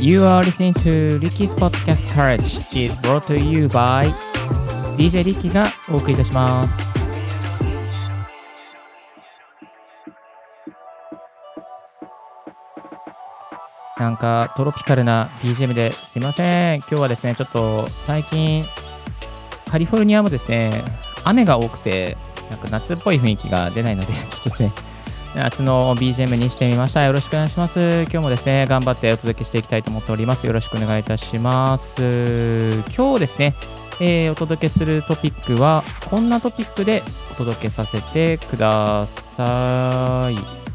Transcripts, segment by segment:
You are listening to Ricky's Podcast Courage is brought to you by DJ リッキーがお送りいたします。なんかトロピカルな BGM ですいません。今日はですね、ちょっと最近カリフォルニアもですね、雨が多くて、なんか夏っぽい雰囲気が出ないので、ちょっとですね、夏の BGM にしてみました。よろしくお願いします。今日もですね、頑張ってお届けしていきたいと思っております。よろしくお願いいたします。今日ですね、えーお届けするトピックは、こんなトピックでお届けさせてください。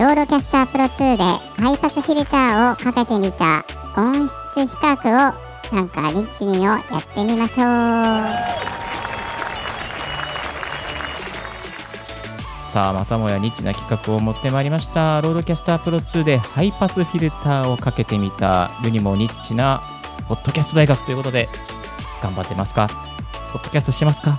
RODECaster Pro2でハイパスフィルターをかけてみた音質比較をなんかリッチにをやってみましょう。さあまたもやニッチな企画を持ってまいりました。 RODECaster Pro2でハイパスフィルターをかけてみた。世にもニッチなポッドキャスト大学ということで頑張ってますか？ポッドキャストしてますか？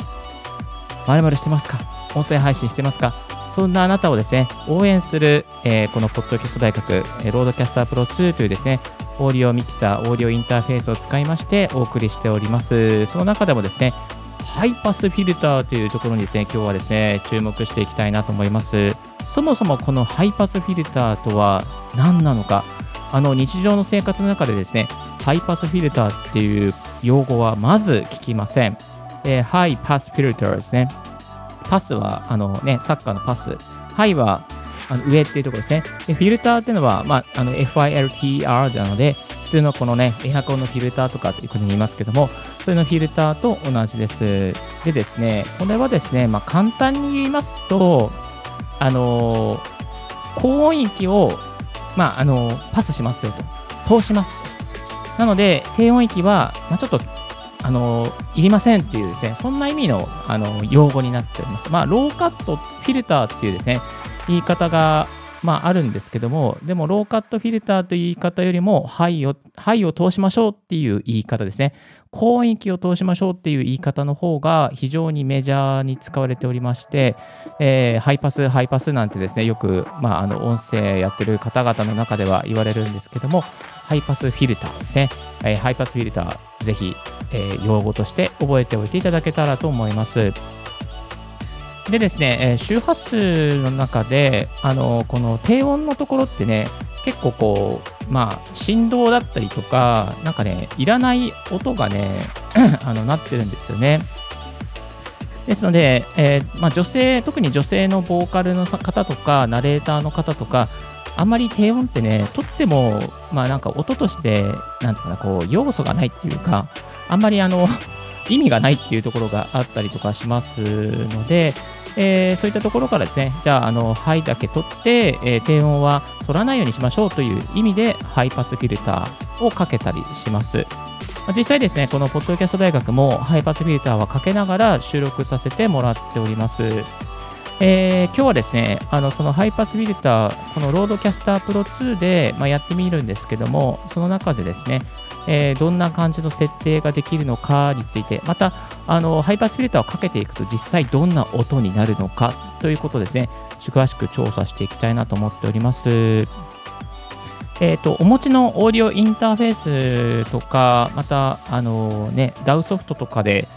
まるまるしてますか？音声配信してますか？そんなあなたをですね応援する、えーこのポッドキャスト大学、え RODECaster Pro2というですねオーディオミキサー、オーディオインターフェースを使いましてお送りしております。その中でもですね、ハイパスフィルターというところにですね、今日はですね、注目していきたいなと思います。そもそもこのハイパスフィルターとは何なのか、あの日常の生活の中でですね、ハイパスフィルターっていう用語はまず聞きません。えーハイパスフィルターですね。パスはあの、ね、サッカーのパス。ハイはあの上っていうところですね。でフィルターっていうのは、まあ、あの FILTER なので、普通のこのね、エアコンのフィルターとかというふうに言いますけども、それのフィルターと同じです。でですね、これはですね、まあ、簡単に言いますと、あの高音域を、まあ、あのパスしますよと、通します。なので、低音域は、まあ、ちょっと、あのいりませんっていうですね、そんな意味の、あの用語になっております。まあ、ローカットフィルターっていうですね、言い方が、まあ、あるんですけども、でも、ローカットフィルターという言い方よりも、ハイを、ハイを通しましょうっていう言い方ですね。高音域を通しましょうっていう言い方の方が非常にメジャーに使われておりまして、えーハイパス、ハイパスなんてですね、よく、まあ、あの音声やってる方々の中では言われるんですけども、ハイパスフィルターですね。えーハイパスフィルター、ぜひ、えー用語として覚えておいていただけたらと思います。でですね、えー周波数の中で、あのこの低音のところってね、結構こう、まあ、振動だったりとか、なんかね、いらない音がね、あのなってるんですよね。ですので、えーまあ、女性、特に女性のボーカルの方とか、ナレーターの方とか、あんまり低音ってね、とっても、まあなんか音として、なんていうかな、こう、要素がないっていうか、あんまりあの、意味がないっていうところがあったりとかしますので、えーそういったところからですね、じゃあ、あの、ハイだけ取って、えー低音は取らないようにしましょうという意味で、ハイパスフィルターをかけたりします。実際ですね、このポッドキャスト大学もハイパスフィルターはかけながら収録させてもらっております。えー今日はですね、あのそのハイパスフィルター、この RODECaster Pro2で、まあ、やってみるんですけども、その中でですね、えーどんな感じの設定ができるのかについて、また、あのハイパスフィルターをかけていくと実際どんな音になるのかということですね、詳しく調査していきたいなと思っております。えー、とお持ちのオーディオインターフェースとか、また、あのね、DAW ソフトとかで、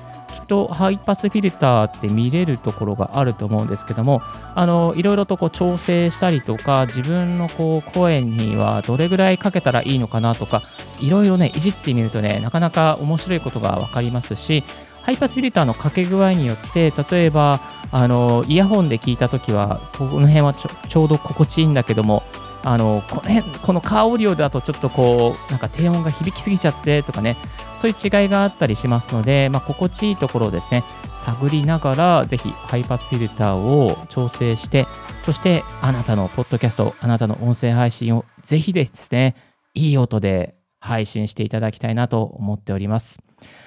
とハイパスフィルターって見れるところがあると思うんですけども、あのいろいろとこう調整したりとか、自分のこう声にはどれぐらいかけたらいいのかなとか、いろいろね、いじってみるとね、なかなか面白いことが分かりますし、ハイパスフィルターのかけ具合によって、例えば、あのイヤホンで聞いたときは、この辺はちょちょうど心地いいんだけども、あのこの辺このカーオーディオだとちょっとこうなんか低音が響きすぎちゃってとかねそういう違いがあったりしますので、まあ、心地いいところをですね探りながらぜひハイパスフィルターを調整してそしてあなたのポッドキャストあなたの音声配信をぜひですねいい音で配信していただきたいなと思っております。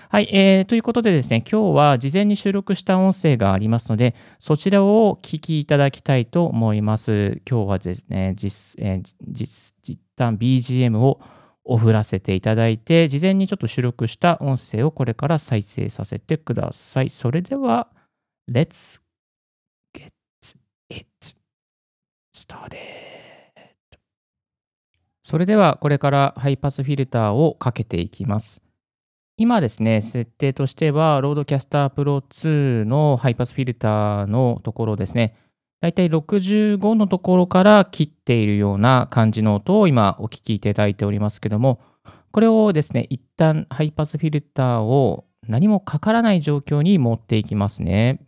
はい、えーということでですね、今日は事前に収録した音声がありますので、そちらをお聞きいただきたいと思います。今日はですね、実、えー実実旦 BGM をオフらせていただいて、事前にちょっと収録した音声をこれから再生させてください。それでは、Let's get it started. それではこれからハイパスフィルターをかけていきます。今ですね、設定としては、 RODECaster Pro2のハイパスフィルターのところですね、だいたい65のところから切っているような感じの音を今お聞きいただいておりますけども、これをですね、一旦ハイパスフィルターを何もかからない状況に持っていきますね。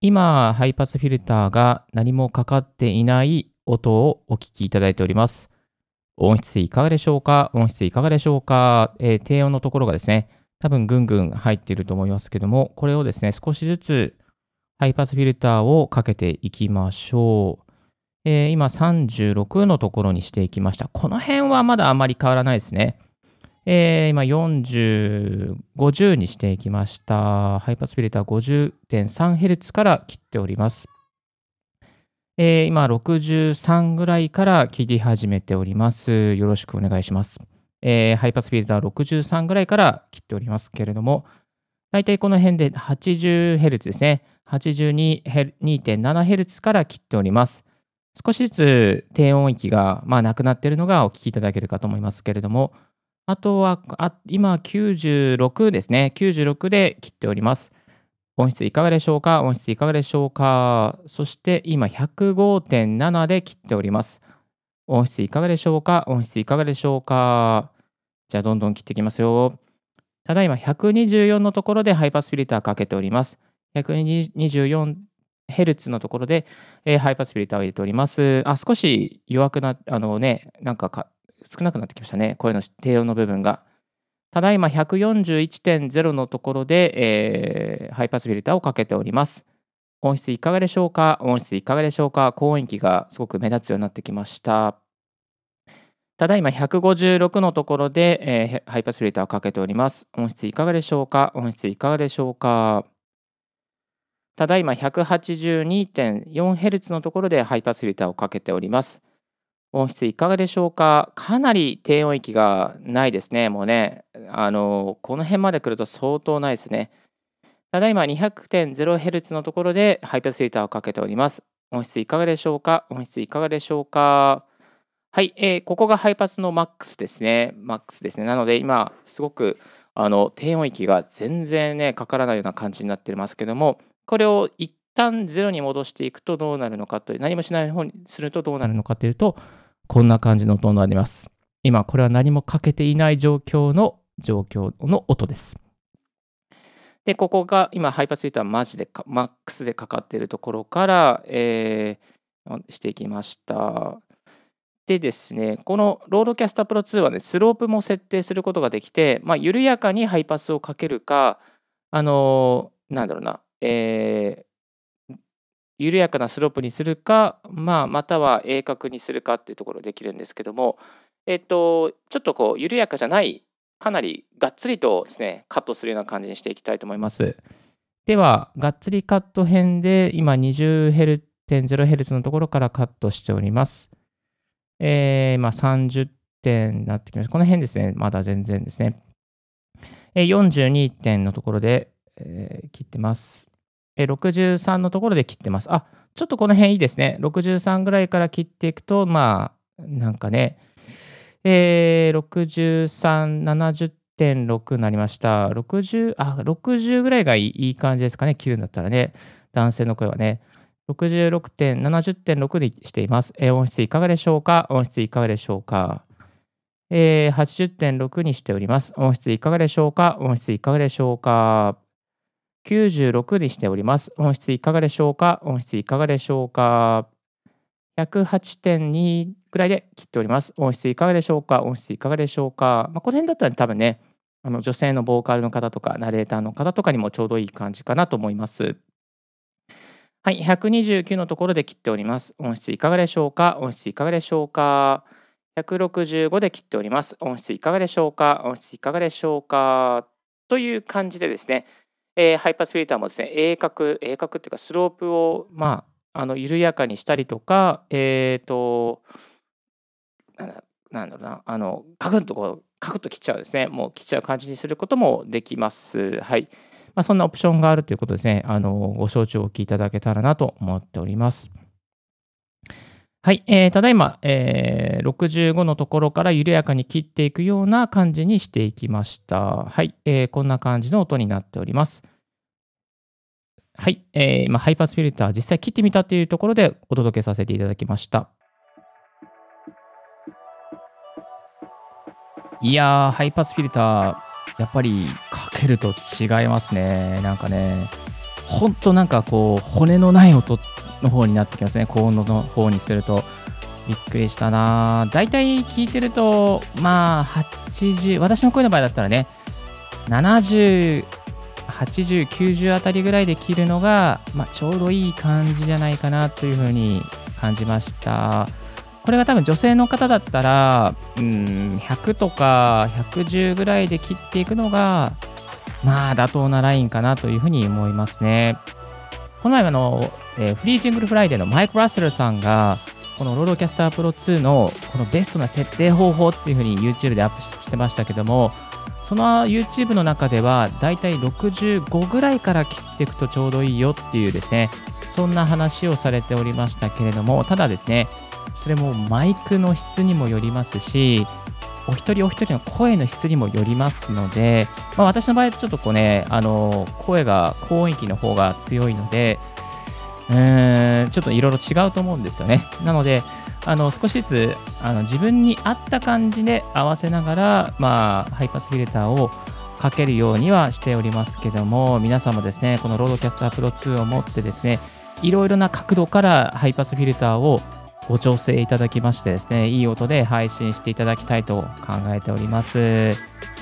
今、ハイパスフィルターが何もかかっていない音をお聞きいただいております。音質いかがでしょうか？音質いかがでしょうか、えー低音のところがですね、多分ぐんぐん入っていると思いますけども、これをですね、少しずつハイパスフィルターをかけていきましょう。えー今36のところにしていきました。この辺はまだあまり変わらないですね。えー今40、50にしていきました。ハイパスフィルター 50.3Hz から切っております。えー今63ぐらいから切り始めております。よろしくお願いします。えーハイパスフィルター63ぐらいから切っておりますけれども、だいたいこの辺で 80Hz ですね。82.7Hz から切っております。少しずつ低音域が、まあ、なくなっているのがお聞きいただけるかと思いますけれども、あとはあ今96ですね。96で切っております。音質いかがでしょうか？音質いかがでしょうか？そして今105.7で切っております。音質いかがでしょうか？音質いかがでしょうか？じゃあどんどん切っていきますよ。ただいま124のところでハイパスフィルターかけております。124 Hz のところで、えーハイパスフィルターを入れております。あ、少し弱くなあのね、なんかか少なくなってきましたね。声の低音の部分が。ただいま141.0のところで、えーハイパスフィルターをかけております。音質いかがでしょうか？音質いかがでしょうか？高音域がすごく目立つようになってきました。ただいま156のところで、えーハイパスフィルターをかけております。音質いかがでしょうか？音質いかがでしょうか？ただいま 182.4Hz のところでハイパスフィルターをかけております。音質いかがでしょうか？かなり低音域がないですね。もうね、あの、この辺まで来ると相当ないですね。ただいま 200.0Hz のところでハイパスフィルターをかけております。音質いかがでしょうか？音質いかがでしょうか？はい、えーここがハイパスのマックスですね。マックスですね。なので今、すごくあの低音域が全然ね、かからないような感じになってますけども、これを一旦ゼロに戻していくとどうなるのかという、何もしない方にするとどうなるのかというと、こんな感じの音になります。今、これは何もかけていない状況の状況の音です。で、ここが今、ハイパスフィルターマジでか、マックスでかかっているところから、えーしていきました。でですね、この RODECaster Pro2はね、スロープも設定することができて、まあ、緩やかにハイパスをかけるか、あのーなんだろうな、えー緩やかなスロープにするか、まあ、または鋭角にするかっていうところできるんですけども、えっと、ちょっとこう、緩やかじゃない、かなりがっつりとですね、カットするような感じにしていきたいと思います。では、がっつりカット編で、今 20.0Hz のところからカットしております。えー、まあ30点になってきました。この辺ですね、まだ全然ですね。え42点のところで、えー切ってます。え63のところで切ってます。あ、ちょっとこの辺いいですね。63ぐらいから切っていくと、まあ、なんかね、えー、63、70.6になりました。60、あ、60ぐらいがいい感じですかね。切るんだったらね。男性の声はね。66点、70.6にしています。えー音質いかがでしょうか？音質いかがでしょうか？えー80.6にしております。音質いかがでしょうか？音質いかがでしょうか？?96 にしております。音質いかがでしょうか？音質いかがでしょうか ?108.2 ぐらいで切っております。音質いかがでしょうか？音質いかがでしょうか、まあ、この辺だったら多分ね、あの女性のボーカルの方とか、ナレーターの方とかにもちょうどいい感じかなと思います。はい、129のところで切っております。音質いかがでしょうか？音質いかがでしょうか ?165 で切っております。音質いかがでしょうか？音質いかがでしょうか？という感じでですね、えーハイパスフィルターもですね、鋭角、鋭角っていうかスロープを、まあ、あの緩やかにしたりとか、えっ、と、なんだろうな、あの、カクンとこう、カクッと切っちゃうですね、もう切っちゃう感じにすることもできます。はい。まあ、そんなオプションがあるということですね、あのご承知をお聞きいただけたらなと思っております。はい、えーただいま、えー65のところから緩やかに切っていくような感じにしていきました。はい、えーこんな感じの音になっております。はい、えー今、ハイパスフィルター実際切ってみたっていうところでお届けさせていただきました。いやー、ハイパスフィルター、やっぱりかけると違いますね。なんかね、ほんとなんかこう、骨のない音っての方になってきますね。高音の方にすると。びっくりしたな大体聞いてると、まあ、80、私の声の場合だったらね、70、80、90あたりぐらいで切るのが、まあ、ちょうどいい感じじゃないかなというふうに感じました。これが多分女性の方だったら、うん、100とか110ぐらいで切っていくのが、まあ、妥当なラインかなというふうに思いますね。この前あの、えー Free Jingle Friday のマイク・ラッセルさんが、この RODECaster Pro2のこのベストな設定方法っていうふうに YouTube でアップしてましたけども、その YouTube の中ではだいたい65ぐらいから切っていくとちょうどいいよっていうですね、そんな話をされておりましたけれども、ただですね、それもマイクの質にもよりますし、お一人お一人の声の質にもよりますので、まあ、私の場合ちょっとこうね、あの声が高音域の方が強いので、うーんちょっといろいろ違うと思うんですよね。なので、あの少しずつあの自分に合った感じで合わせながら、まあ、ハイパスフィルターをかけるようにはしておりますけども、皆さんもですね、この RODECaster Pro2を持ってですね、いろいろな角度からハイパスフィルターをご調整いただきましてですね、いい音で配信していただきたいと考えております。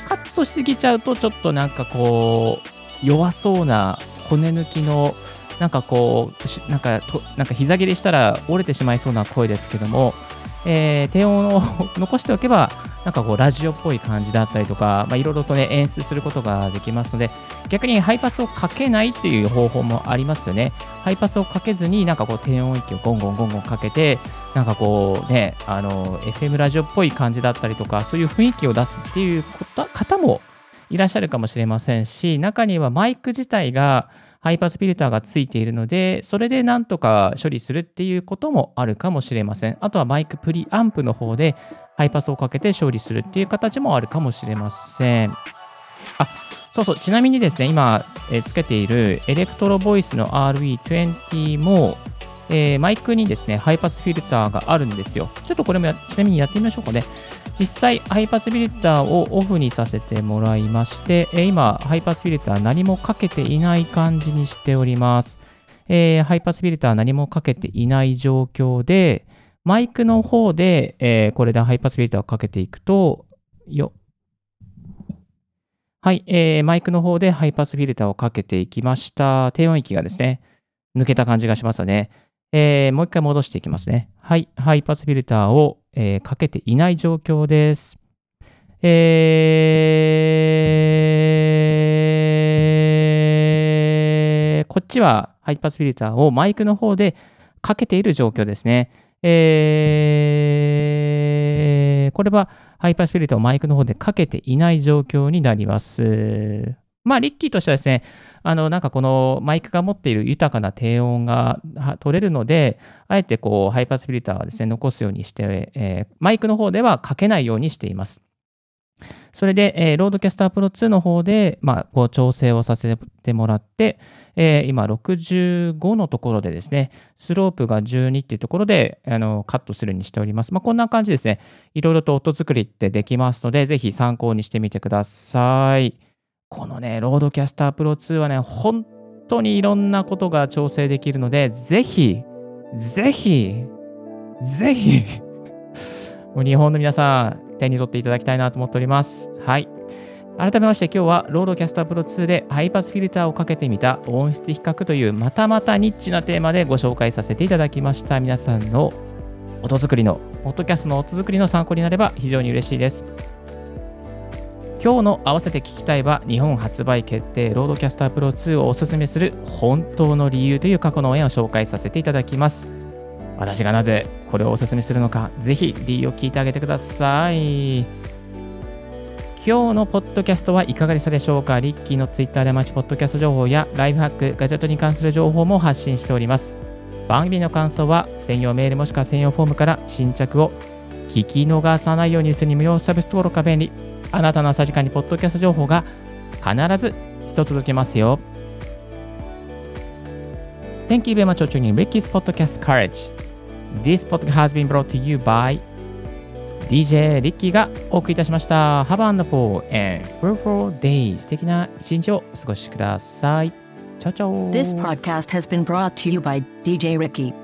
カットしすぎちゃうと、ちょっとなんかこう、弱そうな骨抜きの、なんかこう、なんかと、なんか膝切りしたら折れてしまいそうな声ですけども、えー低音を残しておけば、なんかこう、ラジオっぽい感じだったりとか、まあ、いろいろとね、演出することができますので、逆にハイパスをかけないっていう方法もありますよね。ハイパスをかけずに、なんかこう、低音域をゴンゴンゴンゴンかけて、なんかこうね、あの、FM ラジオっぽい感じだったりとか、そういう雰囲気を出すっていうこと方もいらっしゃるかもしれませんし、中にはマイク自体がハイパスフィルターがついているので、それでなんとか処理するっていうこともあるかもしれません。あとはマイクプリアンプの方でハイパスをかけて処理するっていう形もあるかもしれません。あ、そうそう、ちなみにですね、今、えつけている Electro-Voice の RE20 も、えーマイクにですね、ハイパスフィルターがあるんですよ。ちょっとこれもちなみにやってみましょうかね。実際、ハイパスフィルターをオフにさせてもらいまして、えー今、ハイパスフィルター何もかけていない感じにしております。えーハイパスフィルター何もかけていない状況で、マイクの方で、えーこれでハイパスフィルターをかけていくと、よはい、えーマイクの方でハイパスフィルターをかけていきました。低音域がですね、抜けた感じがしますよね。えーもう一回戻していきますね。はい、ハイパスフィルターを、えーかけていない状況です。えーこっちはハイパスフィルターをマイクの方でかけている状況ですね。えーこれはハイパスフィルターをマイクの方でかけていない状況になります。まあ、リッキーとしてはですね、あの、なんかこのマイクが持っている豊かな低音が取れるので、あえてこう、ハイパスフィルターはですね、残すようにして、えーマイクの方ではかけないようにしています。それで、えー RODECaster Pro 2の方で、まあ、こう調整をさせてもらって、えー今65のところでですね、スロープが12っていうところであのカットするにしております。まあ、こんな感じですね。いろいろと音作りってできますので、ぜひ参考にしてみてください。このね、 RODECaster Pro 2はね、本当にいろんなことが調整できるので、ぜひ、ぜひ、ぜひ、もう日本の皆さん、手に取っていただきたいなと思っております。はい。改めまして今日は RODECaster Pro 2でハイパスフィルターをかけてみた音質比較というまたまたニッチなテーマでご紹介させていただきました皆さんの音作りのポッドキャストの音作りの参考になれば非常に嬉しいです今日の合わせて聞きたいは日本発売決定 RODECaster Pro 2をおすすめする本当の理由という過去の放送を紹介させていただきます私がなぜこれをおすすめするのかぜひ理由を聞いてあげてください今日のポッドキャストはいかがでしたでしょうか？リッキーのツイッターで待ちポッドキャスト情報やライフハック、ガジェットに関する情報も発信しております。番組の感想は専用メールもしくは専用フォームから新着を聞き逃さないようにするに無料サービス登録が便利。あなたの朝時間にポッドキャスト情報が必ず一つ届けますよ。Thank you very much for tuning in Ricky's Podcast Courage. This podcast has been brought to you by DJ リッキーがお送りいたしました。Have a wonderful and fruitful day. 素敵な一日をお過ごしください。チャオチャオ This podcast has been brought to you by DJ Ricky.